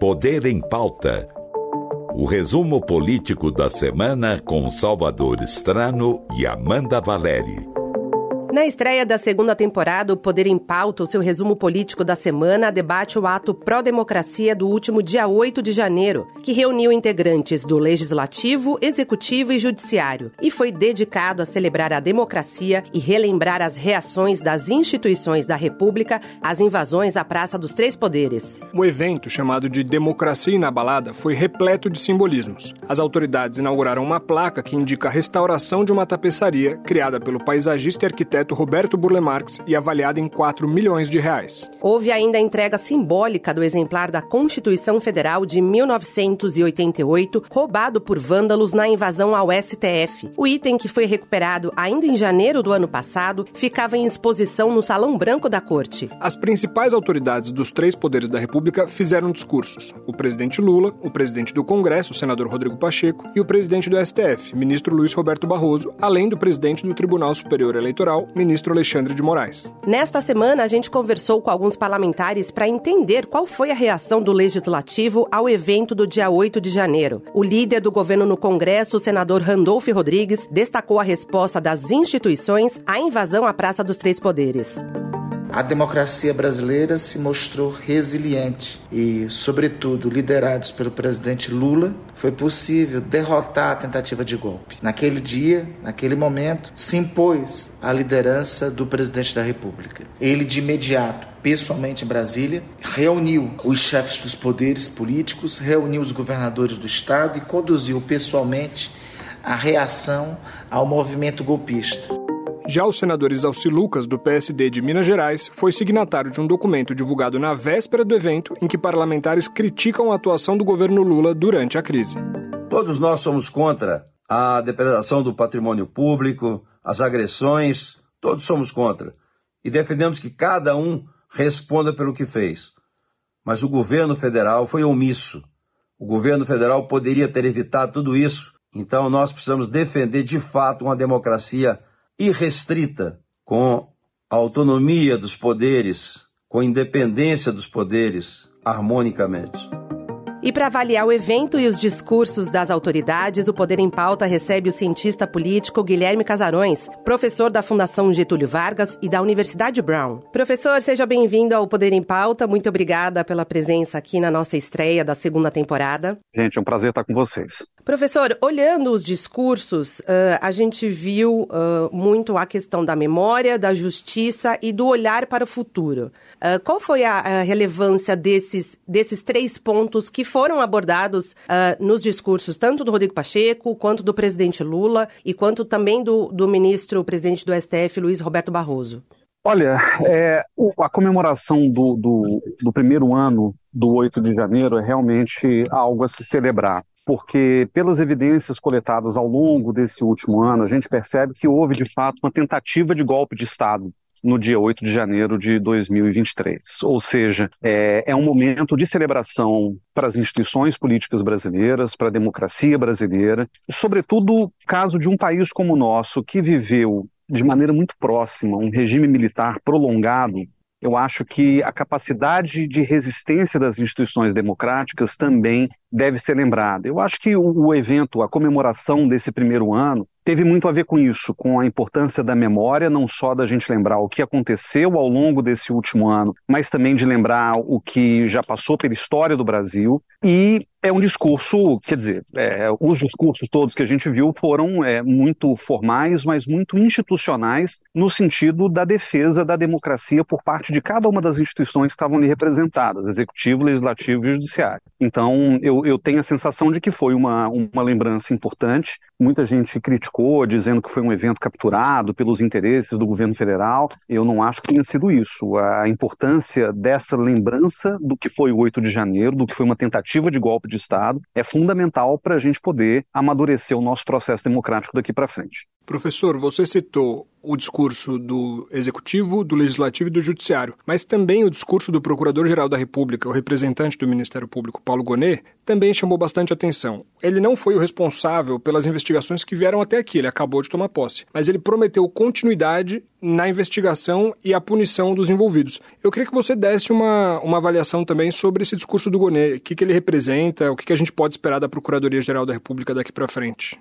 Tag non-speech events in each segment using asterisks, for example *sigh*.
Poder em Pauta. O resumo político da semana com Salvador Estrano e Amanda Valeri. Na estreia da segunda temporada, o Poder em Pauta, o seu resumo político da semana, debate o ato pró-democracia do último dia 8 de janeiro, que reuniu integrantes do Legislativo, Executivo e Judiciário e foi dedicado a celebrar a democracia e relembrar as reações das instituições da República às invasões à Praça dos Três Poderes. O evento, chamado de Democracia Inabalada, foi repleto de simbolismos. As autoridades inauguraram uma placa que indica a restauração de uma tapeçaria criada pelo paisagista e arquiteto arquiteto Roberto Burle Marx e avaliada em 4 milhões de reais. Houve ainda a entrega simbólica do exemplar da Constituição Federal de 1988, roubado por vândalos na invasão ao STF. O item, que foi recuperado ainda em janeiro do ano passado, ficava em exposição no Salão Branco da Corte. As principais autoridades dos três poderes da República fizeram discursos: o presidente Lula, o presidente do Congresso, o senador Rodrigo Pacheco, e o presidente do STF, ministro Luiz Roberto Barroso, além do presidente do Tribunal Superior Eleitoral, ministro Alexandre de Moraes. Nesta semana, a gente conversou com alguns parlamentares para entender qual foi a reação do Legislativo ao evento do dia 8 de janeiro. O líder do governo no Congresso, o senador Randolfo Rodrigues, destacou a resposta das instituições à invasão à Praça dos Três Poderes a democracia brasileira se mostrou resiliente e, sobretudo, liderados pelo presidente Lula, foi possível derrotar a tentativa de golpe. Naquele dia, naquele momento, se impôs a liderança do presidente da República. Ele, de imediato, pessoalmente em Brasília, reuniu os chefes dos poderes políticos, reuniu os governadores do estado e conduziu pessoalmente a reação ao movimento golpista. Já o senador Isalci Lucas, do PSD de Minas Gerais, foi signatário de um documento divulgado na véspera do evento em que parlamentares criticam a atuação do governo Lula durante a crise. Todos nós somos contra a depredação do patrimônio público, as agressões, todos somos contra. E defendemos que cada um responda pelo que fez. Mas o governo federal foi omisso. O governo federal poderia ter evitado tudo isso. Então nós precisamos defender de fato uma democracia irrestrita, com autonomia dos poderes, com independência dos poderes, harmonicamente. E para avaliar o evento e os discursos das autoridades, o Poder em Pauta recebe o cientista político Guilherme Casarões, professor da Fundação Getúlio Vargas e da Universidade Brown. Professor, seja bem-vindo ao Poder em Pauta. Muito obrigada pela presença aqui na nossa estreia da segunda temporada. Gente, é um prazer estar com vocês. Professor, olhando os discursos, uh, a gente viu uh, muito a questão da memória, da justiça e do olhar para o futuro. Uh, qual foi a, a, relevância desses, desses três pontos que foram abordados nos discursos, tanto do Rodrigo Pacheco, quanto do presidente Lula e quanto também do, do ministro, presidente do STF, Luiz Roberto Barroso? Olha, é, a comemoração do, do, do primeiro ano do 8 de janeiro é realmente algo a se celebrar porque pelas evidências coletadas ao longo desse último ano, a gente percebe que houve de fato uma tentativa de golpe de Estado no dia 8 de janeiro de 2023. Ou seja, é, é um momento de celebração para as instituições políticas brasileiras, para a democracia brasileira, sobretudo, caso de um país como o nosso, que viveu de maneira muito próxima um regime militar prolongado eu acho que a capacidade de resistência das instituições democráticas também deve ser lembrada. Eu acho que o, evento, a comemoração desse primeiro ano, teve muito a ver com isso, com a importância da memória, não só da gente lembrar o que aconteceu ao longo desse último ano, mas também de lembrar o que já passou pela história do Brasil e é um discurso, quer dizer, é, os discursos todos que a gente viu foram é, muito formais, mas muito institucionais, no sentido da defesa da democracia por parte de cada uma das instituições que estavam ali representadas, executivo, legislativo e judiciário. Então, eu, eu tenho a sensação de que foi uma, uma lembrança importante. Muita gente criticou, dizendo que foi um evento capturado pelos interesses do governo federal. Eu não acho que tenha sido isso. A importância dessa lembrança do que foi o 8 de janeiro, do que foi uma tentativa de golpe de Estado é fundamental para a gente poder amadurecer o nosso processo democrático daqui para frente. Professor, você citou o discurso do Executivo, do Legislativo e do Judiciário, mas também o discurso do Procurador-Geral da República, o representante do Ministério Público, Paulo Gonet, também chamou bastante atenção. Ele não foi o responsável pelas investigações que vieram até aqui, ele acabou de tomar posse, mas ele prometeu continuidade na investigação e a punição dos envolvidos. Eu queria que você desse uma, uma avaliação também sobre esse discurso do Gonet, o que, que ele representa, o que, que a gente pode esperar da Procuradoria-Geral da República daqui para frente.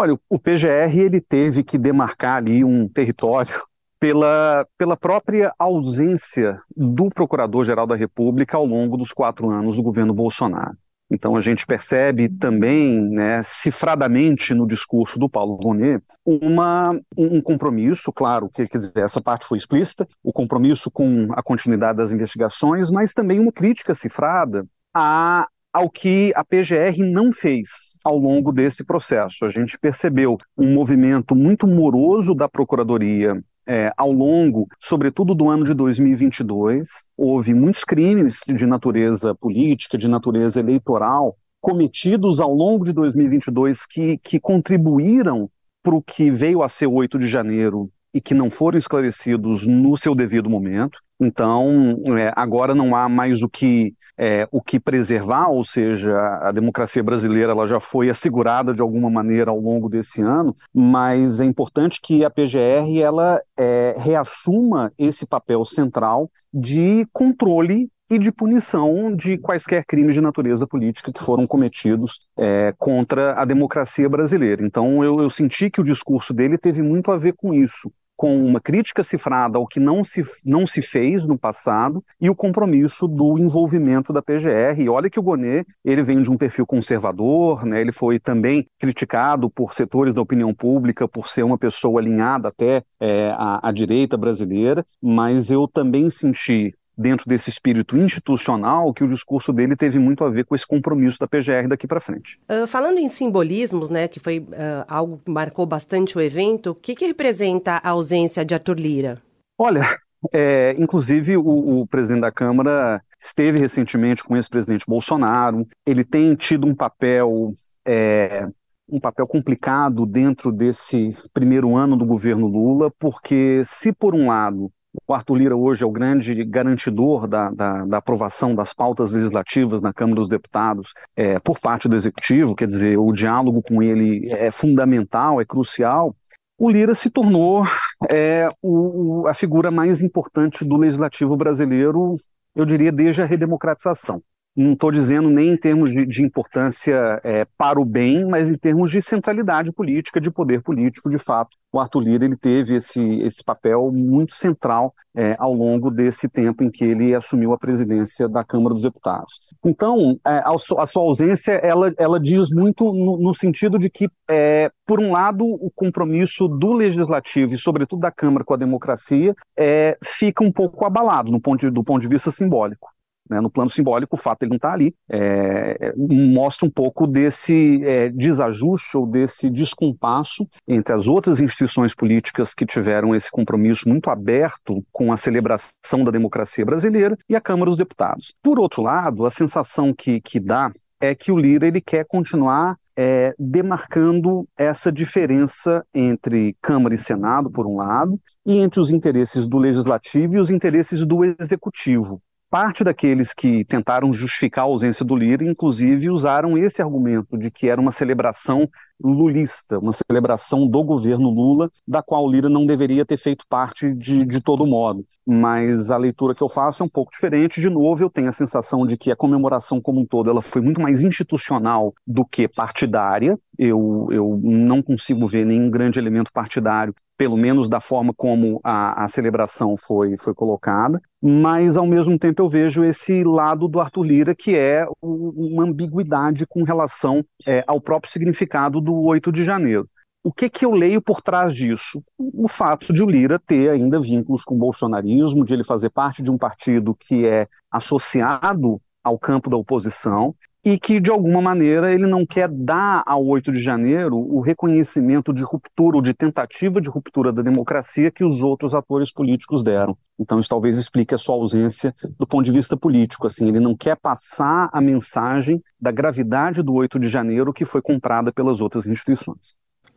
Olha, o PGR ele teve que demarcar ali um território pela, pela própria ausência do Procurador-Geral da República ao longo dos quatro anos do governo Bolsonaro. Então a gente percebe também, né, cifradamente no discurso do Paulo Bonet, uma, um compromisso, claro, que quer dizer, essa parte foi explícita, o compromisso com a continuidade das investigações, mas também uma crítica cifrada a ao que a PGR não fez ao longo desse processo. A gente percebeu um movimento muito moroso da Procuradoria é, ao longo, sobretudo do ano de 2022, houve muitos crimes de natureza política, de natureza eleitoral, cometidos ao longo de 2022 que, que contribuíram para o que veio a ser o 8 de janeiro e que não foram esclarecidos no seu devido momento. Então, é, agora não há mais o que, é, o que preservar, ou seja, a democracia brasileira ela já foi assegurada de alguma maneira ao longo desse ano, mas é importante que a PGR ela é, reassuma esse papel central de controle e de punição de quaisquer crimes de natureza política que foram cometidos é, contra a democracia brasileira. Então, eu, eu senti que o discurso dele teve muito a ver com isso com uma crítica cifrada ao que não se, não se fez no passado e o compromisso do envolvimento da PGR. E olha que o Gonet, ele vem de um perfil conservador, né? ele foi também criticado por setores da opinião pública por ser uma pessoa alinhada até é, à, à direita brasileira, mas eu também senti dentro desse espírito institucional que o discurso dele teve muito a ver com esse compromisso da PGR daqui para frente. Uh, falando em simbolismos, né, que foi uh, algo que marcou bastante o evento, o que, que representa a ausência de Arthur Lira? Olha, é, inclusive o, o, presidente da Câmara esteve recentemente com o ex-presidente Bolsonaro. Ele tem tido um papel é, um papel complicado dentro desse primeiro ano do governo Lula, porque se por um lado o Arthur Lira hoje é o grande garantidor da, da, da aprovação das pautas legislativas na Câmara dos Deputados é, por parte do Executivo, quer dizer, o diálogo com ele é fundamental, é crucial. O Lira se tornou é, o, a figura mais importante do legislativo brasileiro, eu diria, desde a redemocratização não estou dizendo nem em termos de, de importância é, para o bem, mas em termos de centralidade política, de poder político, de fato. O Arthur Lira ele teve esse, esse papel muito central é, ao longo desse tempo em que ele assumiu a presidência da Câmara dos Deputados. Então, é, a, a, sua ausência ela, ela diz muito no, no sentido de que, é, por um lado, o compromisso do legislativo e, sobretudo, da Câmara com a democracia é, fica um pouco abalado no ponto de, do ponto de vista simbólico. Né? No plano simbólico, o fato de ele não estar tá ali é, mostra um pouco desse é, desajuste ou desse descompasso entre as outras instituições políticas que tiveram esse compromisso muito aberto com a celebração da democracia brasileira e a Câmara dos Deputados. Por outro lado, a sensação que, que dá é que o Lira ele quer continuar é, demarcando essa diferença entre Câmara e Senado, por um lado, e entre os interesses do Legislativo e os interesses do Executivo. Parte daqueles que tentaram justificar a ausência do Lira, inclusive, usaram esse argumento de que era uma celebração lulista, uma celebração do governo Lula, da qual o Lira não deveria ter feito parte de, de todo modo. Mas a leitura que eu faço é um pouco diferente. De novo, eu tenho a sensação de que a comemoração como um todo ela foi muito mais institucional do que partidária. Eu, eu não consigo ver nenhum grande elemento partidário pelo menos da forma como a, a, celebração foi, foi colocada, mas ao mesmo tempo eu vejo esse lado do Arthur Lira que é uma ambiguidade com relação é, ao próprio significado do 8 de janeiro. O que, que eu leio por trás disso? O fato de o Lira ter ainda vínculos com o bolsonarismo, de ele fazer parte de um partido que é associado ao campo da oposição e que, de alguma maneira, ele não quer dar ao 8 de janeiro o reconhecimento de ruptura ou de tentativa de ruptura da democracia que os outros atores políticos deram. Então, isso talvez explique a sua ausência do ponto de vista político. Assim, ele não quer passar a mensagem da gravidade do 8 de janeiro que foi comprada pelas outras instituições.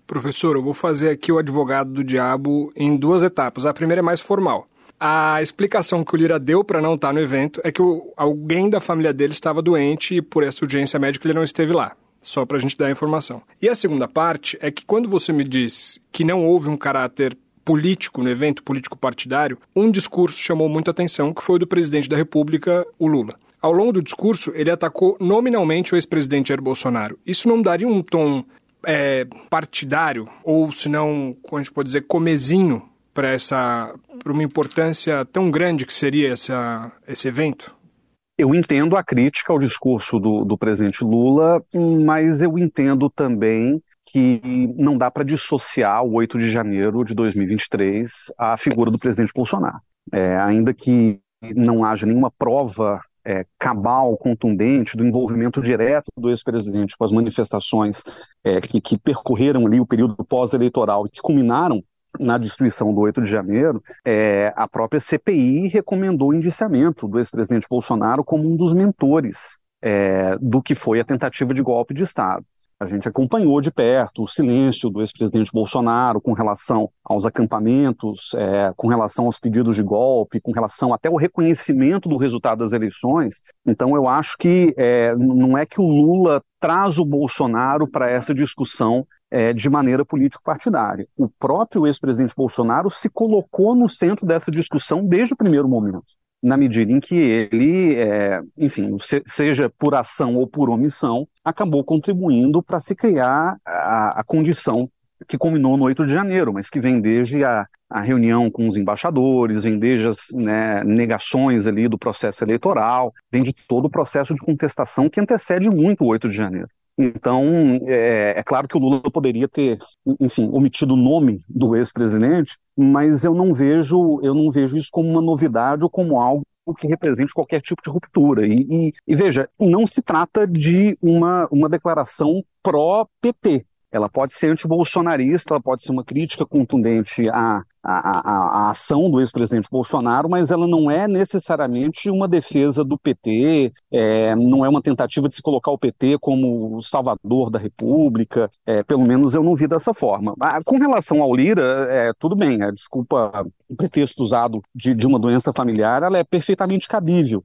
Professor, eu vou fazer aqui o advogado do diabo em duas etapas. A primeira é mais formal. A explicação que o Lira deu para não estar tá no evento é que o, alguém da família dele estava doente e por essa urgência médica ele não esteve lá. Só para a gente dar a informação. E a segunda parte é que quando você me diz que não houve um caráter político no evento, político partidário, um discurso chamou muita atenção, que foi o do presidente da República, o Lula. Ao longo do discurso, ele atacou nominalmente o ex-presidente Jair Bolsonaro. Isso não daria um tom é, partidário, ou se não, como a gente pode dizer, comezinho para essa para uma importância tão grande que seria essa, esse evento? Eu entendo a crítica ao discurso do, do presidente Lula, mas eu entendo também que não dá para dissociar o 8 de janeiro de 2023 à figura do presidente Bolsonaro. É, ainda que não haja nenhuma prova é, cabal, contundente, do envolvimento direto do ex-presidente com as manifestações é, que, que, percorreram ali o período pós-eleitoral e que culminaram na destruição do 8 de janeiro, é, a própria CPI recomendou o indiciamento do ex-presidente Bolsonaro como um dos mentores é, do que foi a tentativa de golpe de Estado. A gente acompanhou de perto o silêncio do ex-presidente Bolsonaro com relação aos acampamentos, é, com relação aos pedidos de golpe, com relação até ao reconhecimento do resultado das eleições. Então, eu acho que é, não é que o Lula traz o Bolsonaro para essa discussão é, de maneira político-partidária. O próprio ex-presidente Bolsonaro se colocou no centro dessa discussão desde o primeiro momento na medida em que ele, é, enfim, se, seja por ação ou por omissão, acabou contribuindo para se criar a, a, condição que culminou no 8 de janeiro, mas que vem desde a, a reunião com os embaixadores, vem desde as né, negações ali do processo eleitoral, vem de todo o processo de contestação que antecede muito o 8 de janeiro. Então, é, é, claro que o Lula poderia ter, enfim, omitido o nome do ex-presidente, mas eu não vejo, eu não vejo isso como uma novidade ou como algo que represente qualquer tipo de ruptura. E, e, e veja, não se trata de uma, uma declaração pró-PT ela pode ser antibolsonarista, ela pode ser uma crítica contundente à, à, à, à ação do ex-presidente Bolsonaro, mas ela não é necessariamente uma defesa do PT, é, não é uma tentativa de se colocar o PT como o salvador da República, é, pelo menos eu não vi dessa forma. Ah, com relação ao Lira, é, tudo bem, a desculpa, o pretexto usado de, de uma doença familiar, ela é perfeitamente cabível.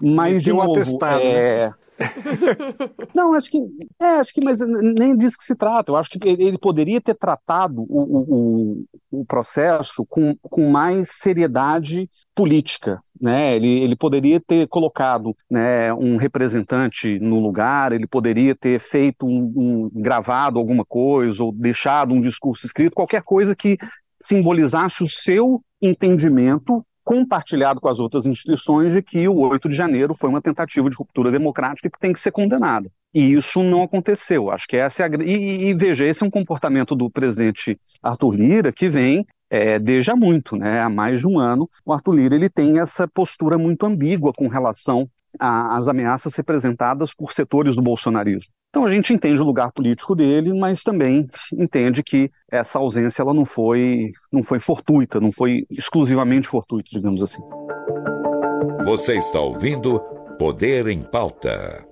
Mas, de novo, atestado, é... né? *laughs* Não, acho que, é, acho que, mas nem disso que se trata. Eu acho que ele poderia ter tratado o, o, o processo com, com mais seriedade política, né? Ele, ele poderia ter colocado né, um representante no lugar, ele poderia ter feito um, um gravado alguma coisa ou deixado um discurso escrito, qualquer coisa que simbolizasse o seu entendimento compartilhado com as outras instituições de que o 8 de janeiro foi uma tentativa de ruptura democrática que tem que ser condenada. E isso não aconteceu. Acho que essa é a. E, e veja, esse é um comportamento do presidente Arthur Lira que vem é, desde há muito, né? há mais de um ano. O Arthur Lira ele tem essa postura muito ambígua com relação às ameaças representadas por setores do bolsonarismo. Então a gente entende o lugar político dele, mas também entende que essa ausência ela não foi, não foi fortuita, não foi exclusivamente fortuita, digamos assim. Você está ouvindo Poder em Pauta.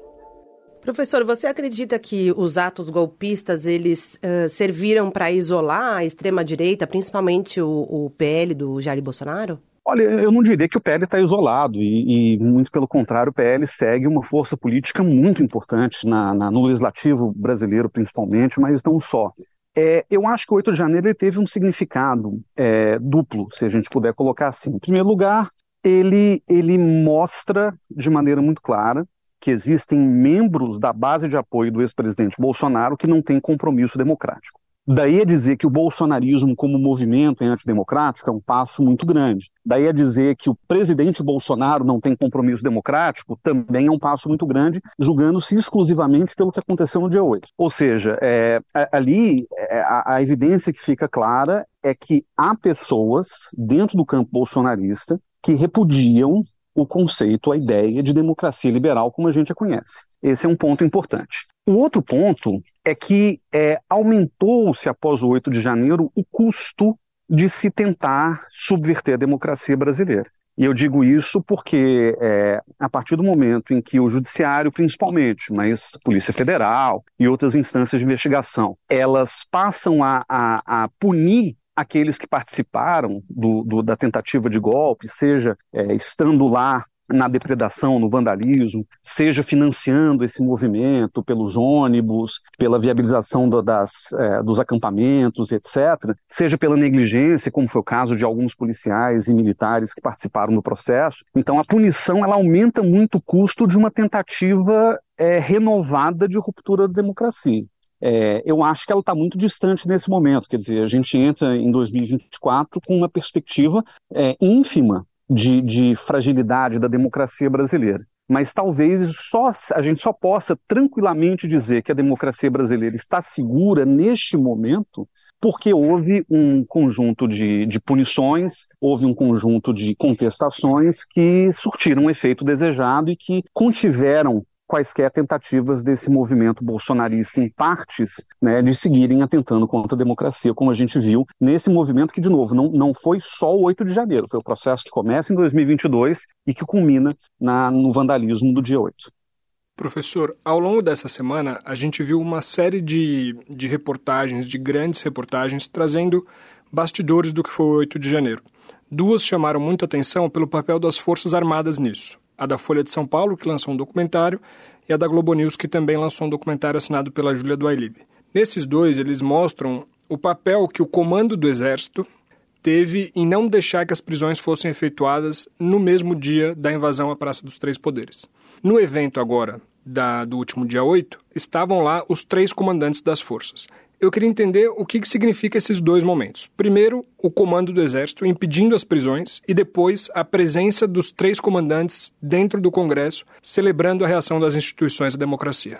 Professor, você acredita que os atos golpistas eles uh, serviram para isolar a extrema direita, principalmente o, o PL do Jair Bolsonaro? Olha, eu não diria que o PL está isolado, e, e, muito pelo contrário, o PL segue uma força política muito importante na, na, no legislativo brasileiro, principalmente, mas não só. É, eu acho que o 8 de janeiro ele teve um significado é, duplo, se a gente puder colocar assim. Em primeiro lugar, ele, ele mostra de maneira muito clara que existem membros da base de apoio do ex-presidente Bolsonaro que não têm compromisso democrático. Daí a dizer que o bolsonarismo como movimento é antidemocrático é um passo muito grande. Daí a dizer que o presidente Bolsonaro não tem compromisso democrático também é um passo muito grande, julgando-se exclusivamente pelo que aconteceu no dia 8. Ou seja, é, ali é, a, a evidência que fica clara é que há pessoas dentro do campo bolsonarista que repudiam o conceito, a ideia de democracia liberal como a gente a conhece. Esse é um ponto importante. O outro ponto é que é, aumentou-se após o 8 de janeiro o custo de se tentar subverter a democracia brasileira. E eu digo isso porque é, a partir do momento em que o judiciário, principalmente, mas Polícia Federal e outras instâncias de investigação, elas passam a, a, a punir aqueles que participaram do, do, da tentativa de golpe, seja é, estando lá na depredação, no vandalismo, seja financiando esse movimento pelos ônibus, pela viabilização do, das, é, dos acampamentos, etc., seja pela negligência, como foi o caso de alguns policiais e militares que participaram do processo. Então, a punição ela aumenta muito o custo de uma tentativa é, renovada de ruptura da democracia. É, eu acho que ela está muito distante nesse momento. Quer dizer, a gente entra em 2024 com uma perspectiva é, ínfima de, de fragilidade da democracia brasileira. Mas talvez só, a gente só possa tranquilamente dizer que a democracia brasileira está segura neste momento porque houve um conjunto de, de, punições, houve um conjunto de contestações que surtiram o efeito desejado e que contiveram quaisquer tentativas desse movimento bolsonarista em partes né, de seguirem atentando contra a democracia, como a gente viu nesse movimento que, de novo, não, não foi só o 8 de janeiro, foi o processo que começa em 2022 e que culmina na, no vandalismo do dia 8. Professor, ao longo dessa semana, a gente viu uma série de, de reportagens, de grandes reportagens, trazendo bastidores do que foi o 8 de janeiro. Duas chamaram muita atenção pelo papel das Forças Armadas nisso a da Folha de São Paulo, que lançou um documentário, e a da Globo News, que também lançou um documentário assinado pela Júlia Duailib. Nesses dois, eles mostram o papel que o comando do Exército teve em não deixar que as prisões fossem efetuadas no mesmo dia da invasão à Praça dos Três Poderes. No evento agora, da, do último dia 8, estavam lá os três comandantes das forças eu queria entender o que, que significa esses dois momentos. Primeiro, o comando do Exército impedindo as prisões e depois a presença dos três comandantes dentro do Congresso celebrando a reação das instituições à democracia.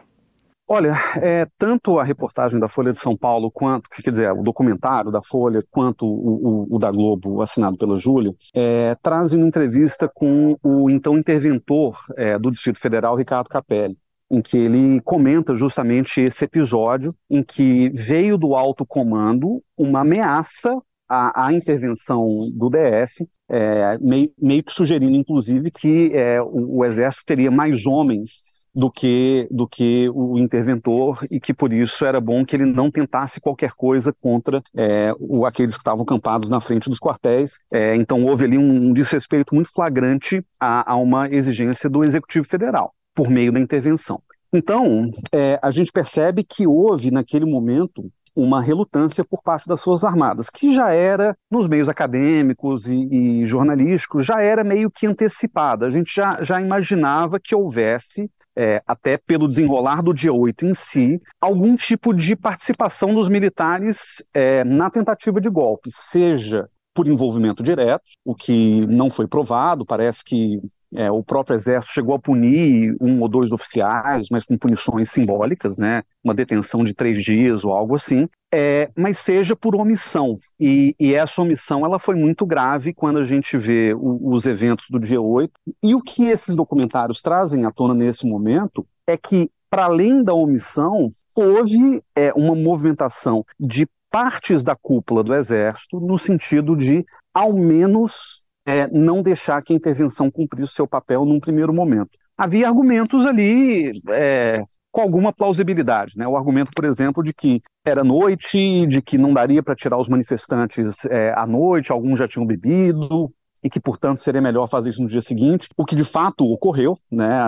Olha, é, tanto a reportagem da Folha de São Paulo, quanto, quer dizer, o documentário da Folha, quanto o, o, o da Globo, assinado pela Júlia, é, trazem uma entrevista com o então interventor é, do Distrito Federal, Ricardo Capelli em que ele comenta justamente esse episódio em que veio do alto comando uma ameaça à, à intervenção do DF, é, meio, meio, que sugerindo, inclusive, que é, o, o exército teria mais homens do que, do que o interventor e que por isso era bom que ele não tentasse qualquer coisa contra é, o, aqueles que estavam acampados na frente dos quartéis. É, então houve ali um, um desrespeito muito flagrante a, a uma exigência do Executivo Federal por meio da intervenção. Então, é, a gente percebe que houve, naquele momento, uma relutância por parte das Forças Armadas, que já era, nos meios acadêmicos e, e, jornalísticos, já era meio que antecipada. A gente já, já imaginava que houvesse, é, até pelo desenrolar do dia 8 em si, algum tipo de participação dos militares é, na tentativa de golpe, seja por envolvimento direto, o que não foi provado, parece que é, o próprio exército chegou a punir um ou dois oficiais, mas com punições simbólicas, né? Uma detenção de três dias ou algo assim. É, mas seja por omissão. E, e, essa omissão ela foi muito grave quando a gente vê o, os eventos do dia 8. E o que esses documentários trazem à tona nesse momento é que, para além da omissão, houve é, uma movimentação de partes da cúpula do Exército no sentido de, ao menos, é, não deixar que a intervenção cumprisse seu papel num primeiro momento. Havia argumentos ali é, com alguma plausibilidade. Né? O argumento, por exemplo, de que era noite, de que não daria para tirar os manifestantes é, à noite, alguns já tinham bebido, e que, portanto, seria melhor fazer isso no dia seguinte, o que de fato ocorreu, né?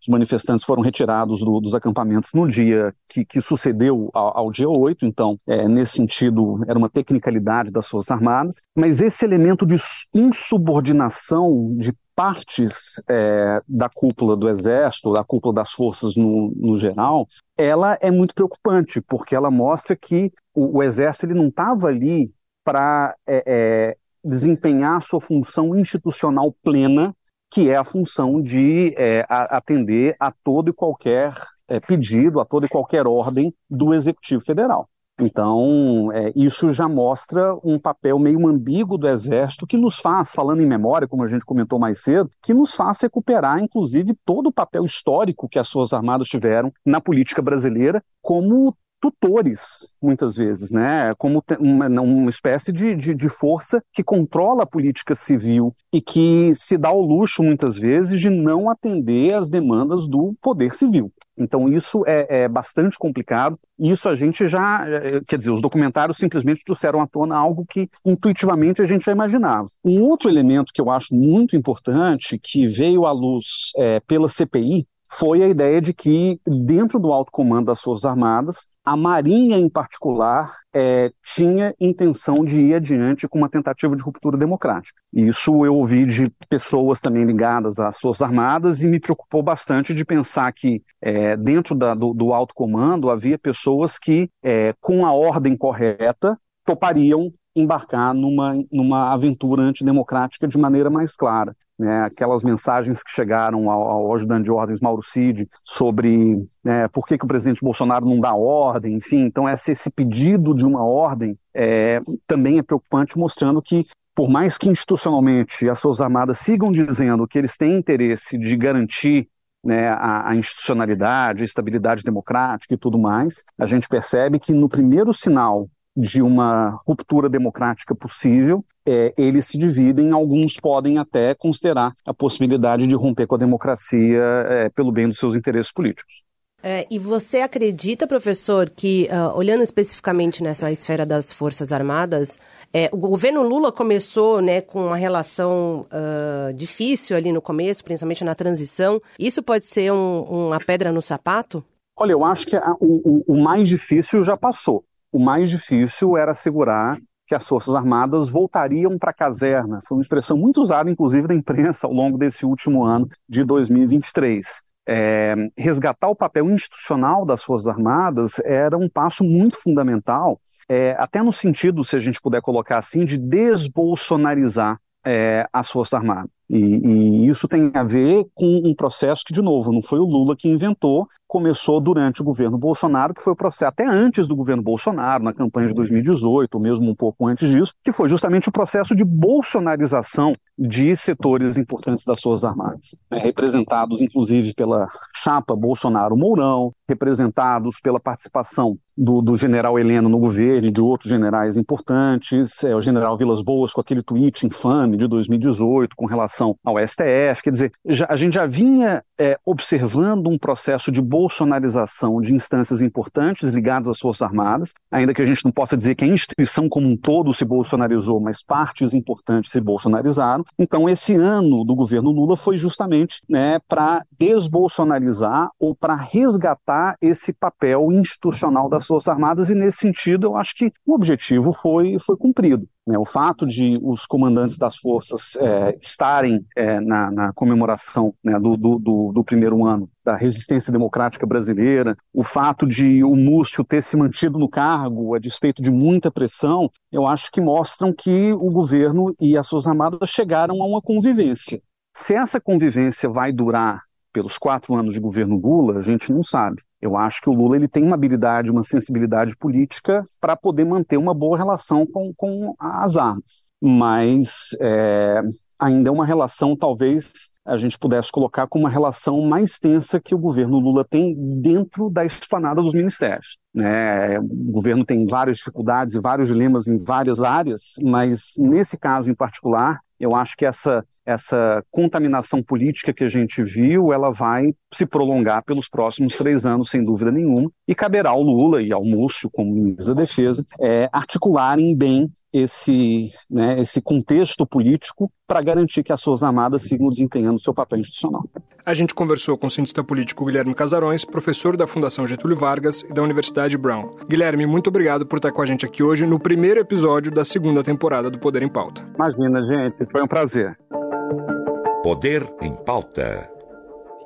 Os manifestantes foram retirados do, dos acampamentos no dia que, que sucedeu ao, ao, dia 8, então, é, nesse sentido, era uma tecnicalidade das Forças Armadas, mas esse elemento de insubordinação de partes é, da cúpula do Exército, da cúpula das forças no, no geral, ela é muito preocupante, porque ela mostra que o, o Exército ele não estava ali para é, é, desempenhar sua função institucional plena, que é a função de é, atender a todo e qualquer é, pedido, a toda e qualquer ordem do Executivo Federal. Então, é, isso já mostra um papel meio ambíguo do Exército que nos faz, falando em memória, como a gente comentou mais cedo, que nos faz recuperar, inclusive, todo o papel histórico que as Forças Armadas tiveram na política brasileira como tutores, muitas vezes, né? Como uma, uma espécie de, de, de, força que controla a política civil e que se dá o luxo, muitas vezes, de não atender às demandas do poder civil. Então, isso é, é, bastante complicado. Isso a gente já. É, quer dizer, os documentários simplesmente trouxeram à tona algo que intuitivamente a gente já imaginava. Um outro elemento que eu acho muito importante, que veio à luz é, pela CPI, foi a ideia de que, dentro do alto comando das Forças Armadas, a Marinha, em particular, é, tinha intenção de ir adiante com uma tentativa de ruptura democrática. Isso eu ouvi de pessoas também ligadas às Forças Armadas e me preocupou bastante de pensar que, é, dentro da, do, do, alto comando, havia pessoas que, é, com a ordem correta, topariam embarcar numa, numa aventura antidemocrática de maneira mais clara. Né, aquelas mensagens que chegaram ao, ao, ajudante de ordens Mauro Cid sobre né, por que, que o presidente Bolsonaro não dá ordem, enfim, então esse, esse pedido de uma ordem é, também é preocupante, mostrando que por mais que institucionalmente as Forças Armadas sigam dizendo que eles têm interesse de garantir né, a, a, institucionalidade, a estabilidade democrática e tudo mais, a gente percebe que no primeiro sinal de uma ruptura democrática possível, é, eles se dividem, alguns podem até considerar a possibilidade de romper com a democracia é, pelo bem dos seus interesses políticos. É, e você acredita, professor, que, uh, olhando especificamente nessa esfera das Forças Armadas, é, o governo Lula começou né, com uma relação uh, difícil ali no começo, principalmente na transição. Isso pode ser um, uma pedra no sapato? Olha, eu acho que a, o, o mais difícil já passou o mais difícil era assegurar que as Forças Armadas voltariam para a caserna. Foi uma expressão muito usada, inclusive, da imprensa ao longo desse último ano de 2023. É, resgatar o papel institucional das Forças Armadas era um passo muito fundamental, é, até no sentido, se a gente puder colocar assim, de desbolsonarizar é, as Forças Armadas. E, e, isso tem a ver com um processo que, de novo, não foi o Lula que inventou, começou durante o governo Bolsonaro, que foi o processo até antes do governo Bolsonaro, na campanha de 2018, ou mesmo um pouco antes disso, que foi justamente o processo de bolsonarização de setores importantes das Forças Armadas, né, representados inclusive pela chapa Bolsonaro-Mourão, representados pela participação do, do, general Heleno no governo e de outros generais importantes, é, o general Vilas Boas com aquele tweet infame de 2018 com relação ao STF, quer dizer, já, a gente já vinha é, observando um processo de bolsonarização de instâncias importantes ligadas às Forças Armadas, ainda que a gente não possa dizer que a instituição como um todo se bolsonarizou, mas partes importantes se bolsonarizaram. Então, esse ano do governo Lula foi justamente né, para desbolsonarizar ou para resgatar esse papel institucional das Forças Armadas, e nesse sentido, eu acho que o objetivo foi, foi cumprido. Né, o fato de os comandantes das forças é, estarem é, na, na, comemoração né, do, do, do, primeiro ano da resistência democrática brasileira, o fato de o Múcio ter se mantido no cargo a despeito de muita pressão, eu acho que mostram que o governo e as suas armadas chegaram a uma convivência. Se essa convivência vai durar pelos quatro anos de governo Lula, a gente não sabe. Eu acho que o Lula ele tem uma habilidade, uma sensibilidade política para poder manter uma boa relação com, com as armas. Mas é, ainda é uma relação, talvez a gente pudesse colocar como uma relação mais tensa que o governo Lula tem dentro da esplanada dos ministérios. Né? O governo tem várias dificuldades e vários dilemas em várias áreas, mas nesse caso em particular, eu acho que essa, essa contaminação política que a gente viu, ela vai se prolongar pelos próximos três anos, sem dúvida nenhuma, e caberá ao Lula e ao Múcio, como ministro da Defesa, é, articularem bem esse, né, esse contexto político para garantir que as suas armadas sigam desempenhando seu papel institucional. A gente conversou com o cientista político Guilherme Casarões, professor da Fundação Getúlio Vargas e da Universidade Brown. Guilherme, muito obrigado por estar com a gente aqui hoje no primeiro episódio da segunda temporada do Poder em Pauta. Imagina, gente, foi um prazer. Poder em Pauta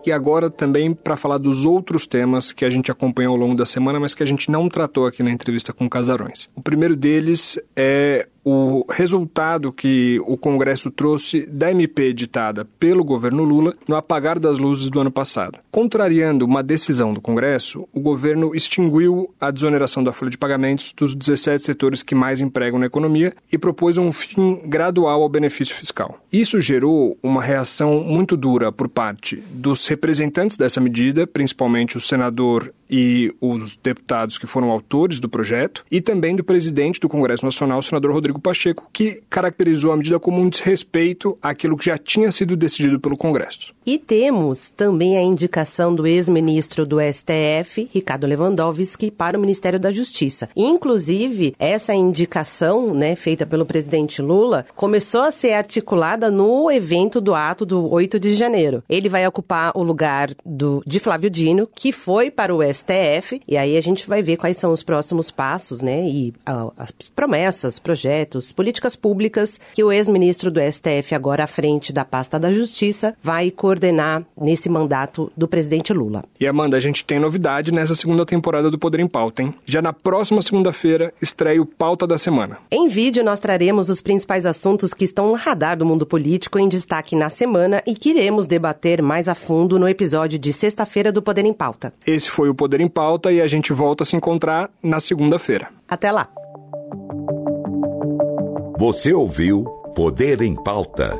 e agora também para falar dos outros temas que a gente acompanhou ao longo da semana, mas que a gente não tratou aqui na entrevista com Casarões. O primeiro deles é o resultado que o Congresso trouxe da MP editada pelo governo Lula no apagar das luzes do ano passado. Contrariando uma decisão do Congresso, o governo extinguiu a desoneração da folha de pagamentos dos 17 setores que mais empregam na economia e propôs um fim gradual ao benefício fiscal. Isso gerou uma reação muito dura por parte dos representantes dessa medida, principalmente o senador e os deputados que foram autores do projeto, e também do presidente do Congresso Nacional, o senador Rodrigo Pacheco, que caracterizou a medida como um desrespeito àquilo que já tinha sido decidido pelo Congresso. E temos também a indicação do ex-ministro do STF, Ricardo Lewandowski, para o Ministério da Justiça. Inclusive, essa indicação, né, feita pelo presidente Lula, começou a ser articulada no evento do ato do 8 de janeiro. Ele vai ocupar o lugar do, de Flávio Dino, que foi para o STF, e aí a gente vai ver quais são os próximos passos, né, e uh, as promessas, projetos, políticas públicas que o ex-ministro do STF, agora à frente da pasta da Justiça, vai coordenar nesse mandato do presidente Lula. E Amanda, a gente tem novidade nessa segunda temporada do Poder em Pauta, hein? Já na próxima segunda-feira estreia o Pauta da Semana. Em vídeo, nós traremos os principais assuntos que estão no radar do mundo político em destaque na semana e que iremos debater mais a fundo no episódio de sexta-feira do Poder em Pauta. Esse foi o Poder em Pauta e a gente volta a se encontrar na segunda-feira. Até lá! Você ouviu Poder em Pauta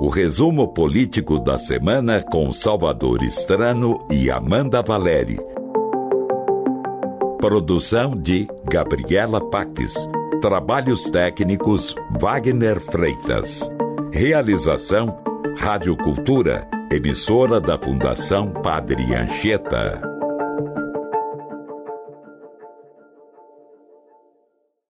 o resumo político da semana com Salvador Estrano e Amanda Valeri. Produção de Gabriela Paques. Trabalhos técnicos Wagner Freitas. Realização Rádio Cultura, emissora da Fundação Padre Anchieta.